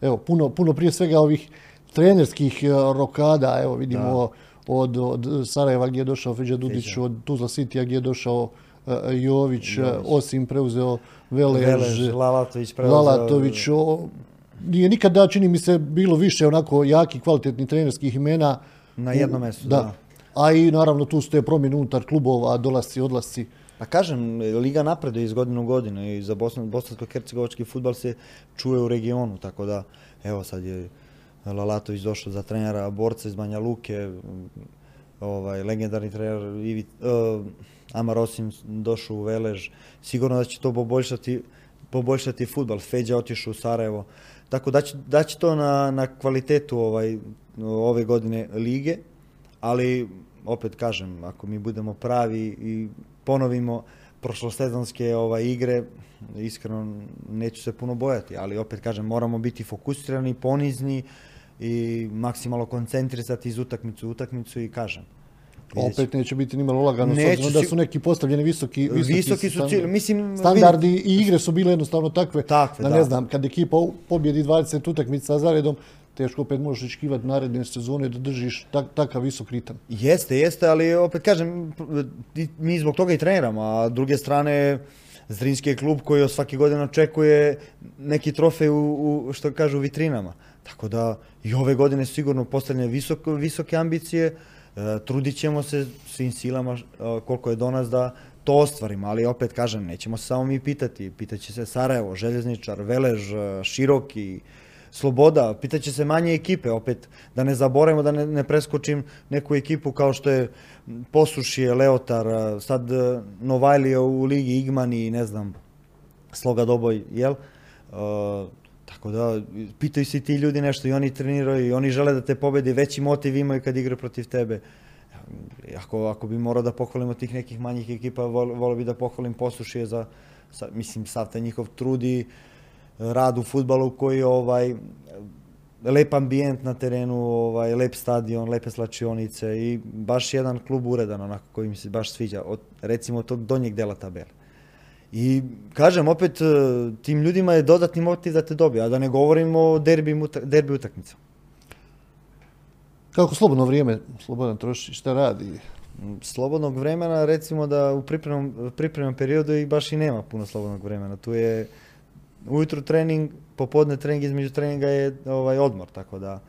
Evo, puno, puno prije svega ovih trenerskih eh, rokada. Evo, vidimo od, od Sarajeva gdje je došao Feđa Dudić, Feđa. od Tuzla Citya gdje je došao eh, Jović, eh, Jović. Osim preuzeo Velež, Velež, Lalatović preuzeo- Lalatović. O, nije nikada, čini mi se, bilo više onako jaki, kvalitetnih trenerskih imena. Na jednom mjestu, da. A i naravno tu su te promjene unutar klubova, dolasci, odlasci. Pa kažem, Liga napreduje iz godine u godinu i za bosansko-hercegovački futbal se čuje u regionu, tako da, evo sad je Lalatović došao za trenera borca iz Banja Luke, ovaj, legendarni trener Ivi, uh, Amar Osim došao u Velež, sigurno da će to poboljšati, poboljšati futbal, Feđa otišao u Sarajevo, tako da će, da će to na, na kvalitetu ovaj, ove godine lige, ali opet kažem, ako mi budemo pravi i ponovimo prošlosezonske ovaj, igre, iskreno neću se puno bojati, ali opet kažem, moramo biti fokusirani, ponizni i maksimalno koncentrisati iz utakmicu u utakmicu i kažem. Opet neće biti nimalo lagano, s obzirom da su neki postavljeni visoki, visoki, Visoki su stan- cilj, mislim, Standardi i igre su bile jednostavno takve, Takve, da, da. ne znam, kad ekipa pobjedi 20 utakmica za redom, teško opet možeš očekivati naredne sezone da držiš tak, takav visok ritam. Jeste, jeste, ali opet kažem, mi zbog toga i treniramo, a s druge strane, Zrinski je klub koji svake godine očekuje neki trofej u, u što kažu, vitrinama. Tako da i ove godine sigurno postavljene visoko, visoke ambicije, e, trudit ćemo se svim silama e, koliko je do nas da to ostvarimo, ali opet kažem, nećemo se samo mi pitati, pitaće se Sarajevo, Željezničar, Velež, e, Široki, Sloboda, pitaće se manje ekipe, opet da ne zaboravimo da ne, ne preskočim neku ekipu kao što je Posušje, Leotar, sad Novajlije u ligi Igman i ne znam, Sloga Doboj, jel? Tako da, pitaju se i ti ljudi nešto i oni treniraju i oni žele da te pobedi, veći motiv imaju kad igraju protiv tebe. Ako, ako bi morao da pohvalimo tih nekih manjih ekipa, vol, volio bi da pohvalim Posušje za, sa, mislim, sav taj njihov trud i rad u futbalu koji je ovaj, lep ambijent na terenu, ovaj, lep stadion, lepe slačionice i baš jedan klub uredan onako koji mi se baš sviđa, od, recimo od tog donjeg dela tabele. I kažem, opet e, tim ljudima je dodatni motiv da te dobije, a da ne govorimo o derbi, derbi utakmicu. Kako slobodno vrijeme Slobodan troši, šta radi? Slobodnog vremena, recimo da u pripremnom, pripremnom periodu i baš i nema puno slobodnog vremena. Tu je ujutru trening, popodne trening, između treninga je ovaj odmor, tako da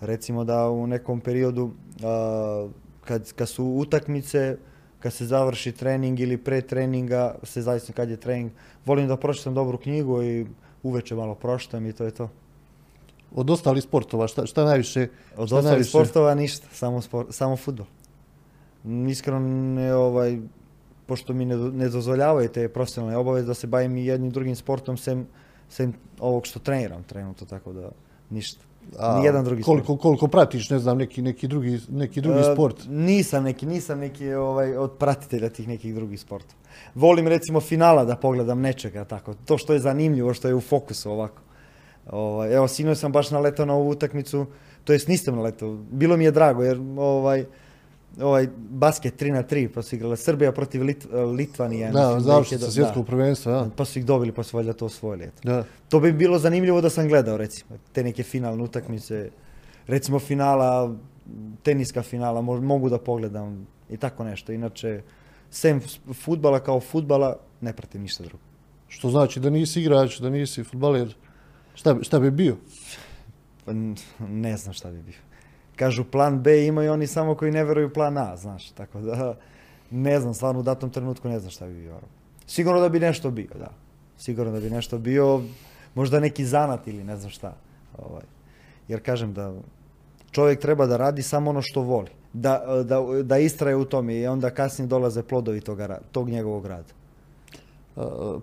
recimo da u nekom periodu a, kad, kad su utakmice, kad se završi trening ili pre treninga, se zavisno kad je trening, volim da pročitam dobru knjigu i uveče malo pročitam i to je to. Od ostalih sportova, šta, šta najviše? Od ostalih najviše- sportova ništa, samo, spor, samo futbol. Iskreno ne, ovaj, pošto mi ne, ne dozvoljavaju te profesionalne obaveze da se bavim i jednim drugim sportom sem, sem ovog što treniram trenutno, tako da ništa. A Nijedan drugi koliko, sport. Koliko pratiš, ne znam, neki, neki drugi, neki drugi E, sport? Nisam neki, nisam neki ovaj, od pratitelja tih nekih drugih sportova. Volim recimo finala da pogledam nečega tako. To što je zanimljivo, što je u fokusu ovako. Ovaj, evo, sinoć sam baš naletao na ovu utakmicu, to jest nisam naletao. Bilo mi je drago jer ovaj, ovaj basket 3 na 3, pa su igrala Srbija protiv Lit, Litvanije. Da, završnica svjetskog prvenstva, da. Pa su ih dobili, pa su valjda to osvojili. Eto. da. To bi bilo zanimljivo da sam gledao, recimo, te neke finalne utakmice, recimo finala, teniska finala, mo- mogu da pogledam i tako nešto. Inače, sem futbala kao futbala, ne pratim ništa drugo. Što znači da nisi igrač, da nisi futbaler. Šta, šta bi bio? Pa ne znam šta bi bio. Kažu plan B imaju oni samo koji ne veruju plan A, znaš, tako da ne znam, stvarno u datom trenutku ne znam šta bi bio. Sigurno da bi nešto bio, da. Sigurno da bi nešto bio, možda neki zanat ili ne znam šta. Ovaj. Jer kažem da čovjek treba da radi samo ono što voli. Da, da, da istraje u tome i onda kasnije dolaze plodovi toga, tog njegovog rada.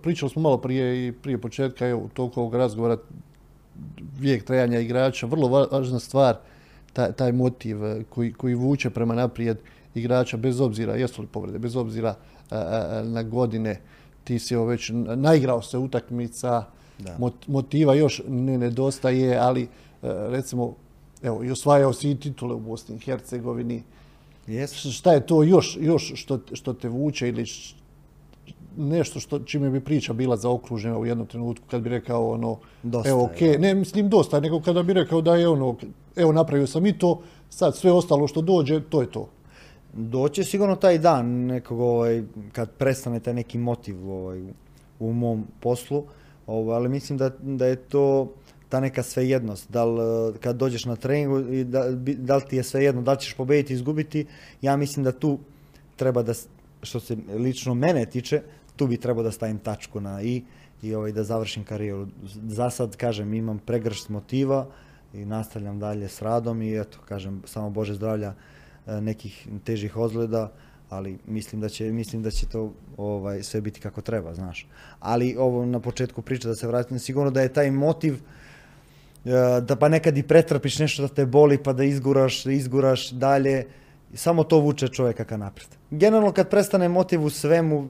Pričali smo malo prije i prije početka evo, toliko ovog razgovora vijek trajanja igrača, vrlo važna stvar, taj, taj motiv eh, koji, koji vuče prema naprijed igrača bez obzira jesu li povrede, bez obzira eh, eh, na godine, ti si već naigrao se utakmica, da. motiva još ne nedostaje, ali recimo evo i osvajao si i titule u Bosni i Hercegovini. Yes. Šta je to još, još što, što te vuče ili nešto što, čime bi priča bila zaokružena u jednom trenutku kad bi rekao ono, dosta evo okej, okay. ne mislim dosta, nego kada bi rekao da je ono, evo napravio sam i to, sad sve ostalo što dođe, to je to. Doće sigurno taj dan nekog, ovaj, kad prestane taj neki motiv ovaj, u mom poslu, ovaj, ali mislim da, da je to ta neka svejednost, da li kad dođeš na treningu, da, da li ti je svejedno, da li ćeš pobediti, izgubiti, ja mislim da tu treba da, što se lično mene tiče, tu bi trebao da stavim tačku na i i ovaj, da završim karijeru. Za sad, kažem, imam pregršt motiva i nastavljam dalje s radom i eto, kažem, samo Bože zdravlja e, nekih težih ozgleda, ali mislim da će, mislim da će to ovaj, sve biti kako treba, znaš. Ali ovo na početku priče da se vratim, sigurno da je taj motiv e, da pa nekad i pretrpiš nešto da te boli pa da izguraš, izguraš dalje, samo to vuče čovjeka ka napred. Generalno kad prestane motiv u svemu,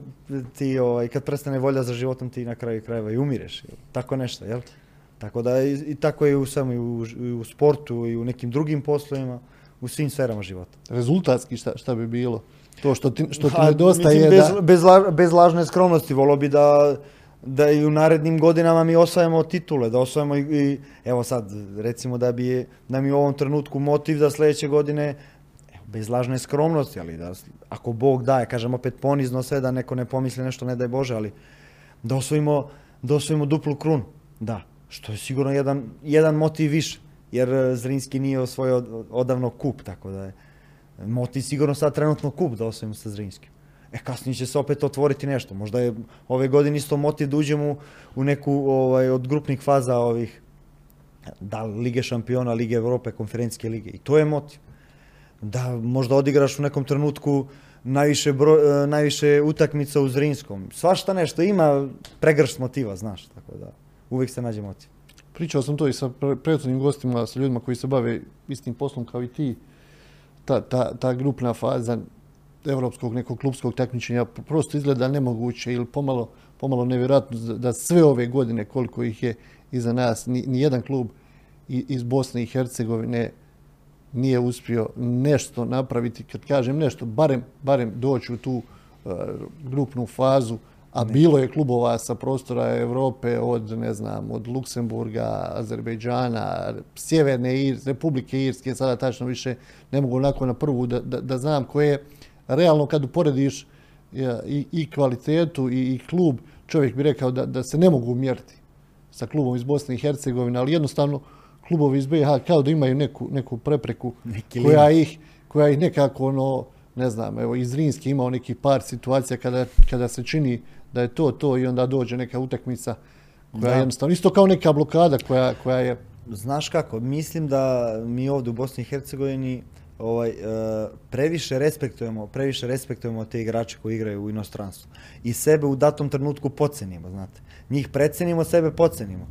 ti, ovaj, kad prestane volja za životom, ti na kraju krajeva i umireš. Tako nešto, jel? Tako da i, i tako je u svemu, i u, i u sportu, i u nekim drugim poslovima, u svim sferama života. Rezultatski šta, šta bi bilo? To što ti, što ti nedostaje je bez, da... Bez, la, bez lažne skromnosti, volio bi da da i u narednim godinama mi osvajamo titule, da osvajamo i, i evo sad recimo da bi da mi u ovom trenutku motiv da sledeće godine bez lažne skromnosti, ali da, ako Bog daje, kažem opet ponizno sve, da neko ne pomisli nešto, ne daj Bože, ali da osvojimo, da osvojimo duplu krunu, da, što je sigurno jedan, jedan motiv više, jer e, Zrinski nije osvojio odavno kup, tako da je motiv sigurno sad trenutno kup da osvojimo sa Zrinskim. E, kasnije će se opet otvoriti nešto. Možda je ove godine isto motiv da uđemo u neku ovaj, od grupnih faza ovih da Lige šampiona, Lige Evrope, konferencijske lige. I to je motiv da možda odigraš u nekom trenutku najviše, e, najviše utakmica u Zrinskom. Svašta nešto, ima pregršt motiva, znaš, tako da uvijek se nađe motiv. Pričao sam to i sa prethodnim gostima, sa ljudima koji se bave istim poslom kao i ti. Ta, ta, ta grupna faza evropskog nekog klubskog takmičenja prosto izgleda nemoguće ili pomalo, pomalo nevjerojatno da sve ove godine koliko ih je iza nas, ni, ni jedan klub iz Bosne i Hercegovine nije uspio nešto napraviti, kad kažem nešto, barem, barem doći u tu uh, grupnu fazu, a ne. bilo je klubova sa prostora Evrope od, ne znam, od Luksemburga, Azerbejdžana, Sjeverne Ir, Republike Irske, sada tačno više ne mogu onako na prvu da, da, da znam koje realno kad uporediš ja, i, i kvalitetu i, i klub, čovjek bi rekao da, da se ne mogu mjeriti sa klubom iz Bosne i Hercegovine, ali jednostavno klubovi iz BiH kao da imaju neku, neku prepreku neki koja ih, koja ih nekako ono, ne znam, evo iz Rinske imao neki par situacija kada, kada se čini da je to to i onda dođe neka utakmica koja je jednostavno isto kao neka blokada koja, koja je... Znaš kako, mislim da mi ovdje u Bosni i Hercegovini ovaj, uh, previše respektujemo, previše respektujemo te igrače koji igraju u inostranstvu. I sebe u datom trenutku pocenimo, znate. Njih precenimo, sebe pocenimo.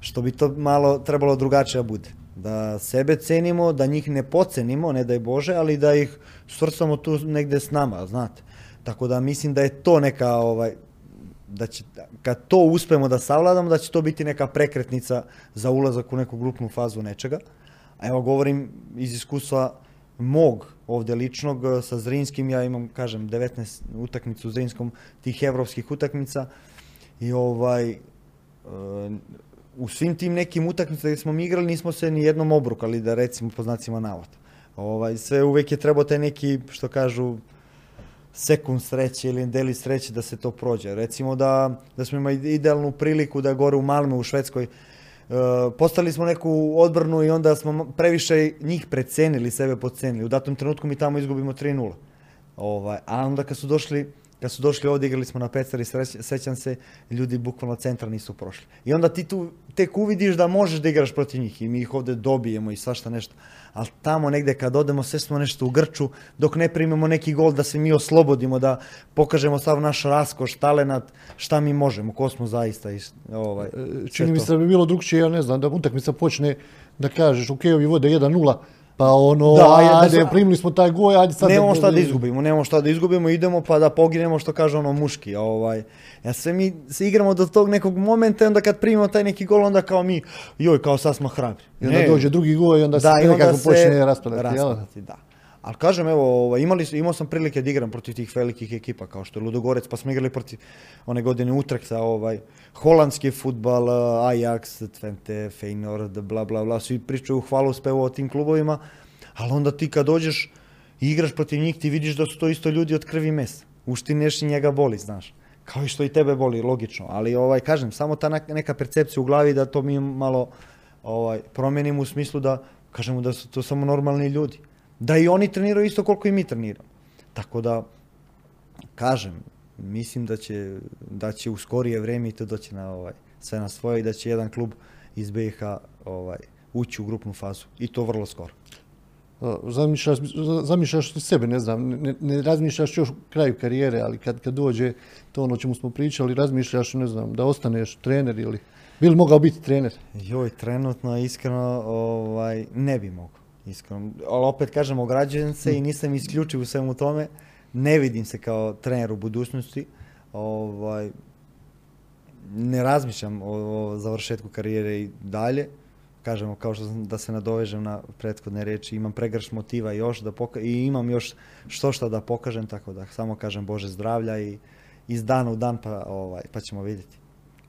Što bi to malo trebalo drugačije bude. Da sebe cenimo, da njih ne pocenimo, ne daj Bože, ali da ih svrstamo tu negde s nama, znate. Tako da mislim da je to neka, ovaj, da će, kad to uspemo da savladamo, da će to biti neka prekretnica za ulazak u neku grupnu fazu nečega. A evo govorim iz iskustva mog ovde ličnog sa Zrinskim, ja imam, kažem, 19 utakmica u Zrinskom, tih evropskih utakmica i ovaj, u svim tim nekim utakmicama gde smo mi igrali nismo se ni jednom obrukali da recimo po znacima navoda. Ovaj, sve uvek je trebao taj neki, što kažu, sekund sreće ili deli sreće da se to prođe. Recimo da, da smo imali idealnu priliku da gore u Malme u Švedskoj postali smo neku odbranu i onda smo previše njih precenili, sebe podcenili. U datom trenutku mi tamo izgubimo 3-0. Ovaj, a onda kad su došli kad su došli ovdje, igrali smo na Pecari, sećam se, ljudi bukvalno centra nisu prošli. I onda ti tu tek uvidiš da možeš da igraš protiv njih i mi ih ovdje dobijemo i svašta nešto. Ali tamo negdje kad odemo, sve smo nešto u grču, dok ne primimo neki gol da se mi oslobodimo, da pokažemo sav naš raskoš, talenat, šta mi možemo, ko smo zaista. Ovaj, e, Čini mi se da bi bilo drugčije, ja ne znam, da utakmica počne da kažeš, ok, ovi vode 1-0, pa ono, da, ajde, primili smo taj goj, ajde sad... Nemamo šta da izgubimo, nemamo šta da izgubimo, idemo pa da poginemo što kaže ono muški. Ovaj. Ja sve mi se igramo do tog nekog momenta i onda kad primimo taj neki gol, onda kao mi, joj, kao sad smo hrabri. I onda dođe drugi gol i onda da, se nekako počne raspadati. raspadati da. Ali kažem, evo, ovaj, imali, imao sam prilike da igram protiv tih velikih ekipa kao što je Ludogorec, pa smo igrali protiv one godine Utrekta, ovaj, holandski futbal, Ajax, Twente, Feyenoord, bla bla bla, svi pričaju hvalu spevo o tim klubovima, ali onda ti kad dođeš i igraš protiv njih, ti vidiš da su to isto ljudi od krvi mesa. Uštineš i njega boli, znaš. Kao i što i tebe boli, logično. Ali ovaj, kažem, samo ta neka percepcija u glavi da to mi malo ovaj, promijenimo u smislu da kažemo da su to samo normalni ljudi da i oni treniraju isto koliko i mi treniramo. Tako da, kažem, mislim da će, da će u skorije vrijeme i to doći na ovaj, sve na svoje i da će jedan klub iz BiH ovaj, ući u grupnu fazu i to vrlo skoro. Zamišljaš, zamišljaš sebe, ne znam, ne, ne razmišljaš još kraju karijere, ali kad, kad dođe to ono čemu smo pričali, razmišljaš, ne znam, da ostaneš trener ili bi li mogao biti trener? Joj, trenutno, iskreno, ovaj, ne bi mogao iskreno. Ali opet kažem, ograđujem se i nisam isključiv u svemu tome. Ne vidim se kao trener u budućnosti. Ovaj, ne razmišljam o, završetku karijere i dalje. Kažemo, kao što sam, da se nadovežem na prethodne reči, imam pregrš motiva još da poka i imam još što šta da pokažem, tako da samo kažem Bože zdravlja i iz dana u dan pa, ovaj, pa ćemo vidjeti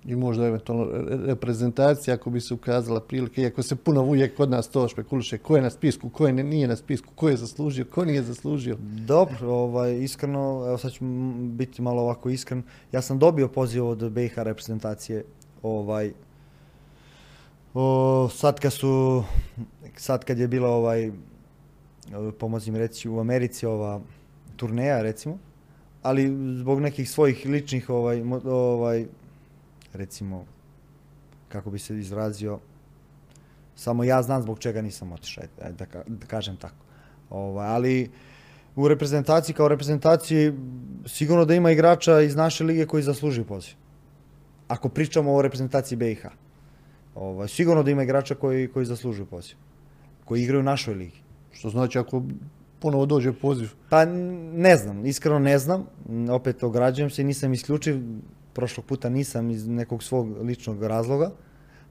i možda eventualno reprezentacija ako bi se ukazala prilike, iako se puno uvijek kod nas to špekuliše, ko je na spisku, ko je nije na spisku, ko je zaslužio, ko nije zaslužio. Dobro, ovaj, iskreno, evo sad ću biti malo ovako iskren, ja sam dobio poziv od BiH reprezentacije, ovaj, o, sad kad su, sad kad je bila ovaj, pomozim reći, u Americi ova turneja recimo, ali zbog nekih svojih ličnih ovaj, ovaj, recimo, kako bi se izrazio, samo ja znam zbog čega nisam otišao, da, da kažem tako. Ovaj, ali u reprezentaciji kao reprezentaciji sigurno da ima igrača iz naše lige koji zaslužuju poziv. Ako pričamo o reprezentaciji BiH. Ovaj, sigurno da ima igrača koji, koji zaslužuju poziv. Koji igraju u našoj ligi. Što znači ako ponovo dođe poziv? Pa ne znam, iskreno ne znam. Opet ograđujem se, nisam isključiv prošlog puta nisam iz nekog svog ličnog razloga,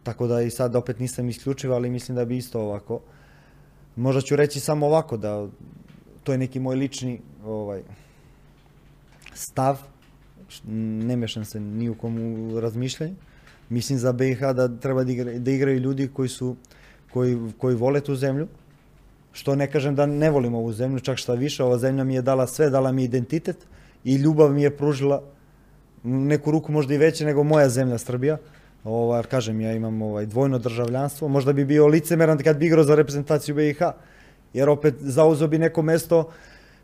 tako da i sad opet nisam isključiv, ali mislim da bi isto ovako. Možda ću reći samo ovako da to je neki moj lični ovaj, stav, ne mešam se ni u komu razmišljanju. Mislim za BiH da treba da, da igraju ljudi koji su koji, koji vole tu zemlju, što ne kažem da ne volim ovu zemlju, čak šta više, ova zemlja mi je dala sve, dala mi identitet i ljubav mi je pružila neku ruku možda i veće nego moja zemlja Srbija. Ovaj, kažem, ja imam ovaj, dvojno državljanstvo. Možda bi bio licemeran kad bi igrao za reprezentaciju BiH. Jer opet zauzeo bi neko mesto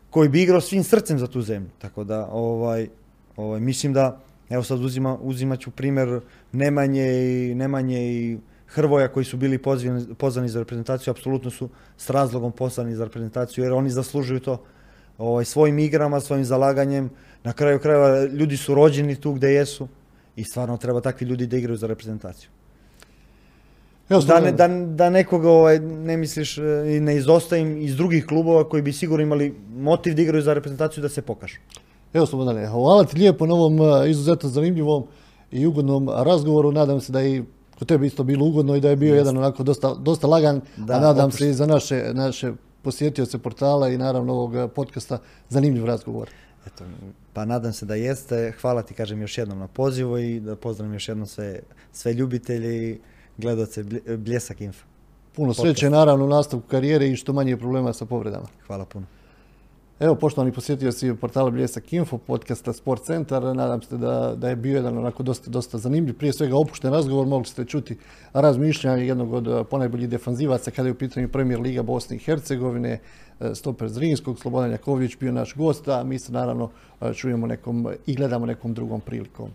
koji bi igrao svim srcem za tu zemlju. Tako da, ovaj, ovaj, mislim da, evo sad uzima, uzimat ću primjer Nemanje i, Nemanje i Hrvoja koji su bili pozvani, pozvani za reprezentaciju, apsolutno su s razlogom poslani za reprezentaciju jer oni zaslužuju to ovaj, svojim igrama, svojim zalaganjem. Na kraju krajeva ljudi su rođeni tu gdje jesu i stvarno treba takvi ljudi da igraju za reprezentaciju. da, ne, da, da nekoga ovaj, ne misliš e, i ne izostavim iz drugih klubova koji bi sigurno imali motiv da igraju za reprezentaciju da se pokažu. Evo Slobodane, hvala ti lijepo na ovom e, izuzetno zanimljivom i ugodnom razgovoru. Nadam se da i kod tebe isto bilo ugodno i da je bio jedan onako dosta, dosta lagan, a nadam se i za naše, naše posjetioce portala i naravno ovog eh, podcasta zanimljiv razgovor. Eto, pa nadam se da jeste. Hvala ti kažem još jednom na pozivu i da pozdravim još jednom sve, sve ljubitelje i gledoce Bljesak Info. Puno sreće naravno u nastavku karijere i što manje problema sa povredama. Hvala puno. Evo, poštovani posjetioci portala Bljesak Info, podcasta Sport Centar, nadam se da, da je bio jedan onako dosta, dosta zanimljiv, prije svega opušten razgovor, mogli ste čuti razmišljanja jednog od eh, ponajboljih defanzivaca kada je u pitanju Premier Liga Bosne i Hercegovine, eh, stoper Zrinskog, Slobodan Jakovljević bio naš gost, a mi se naravno eh, čujemo nekom i gledamo nekom drugom prilikom.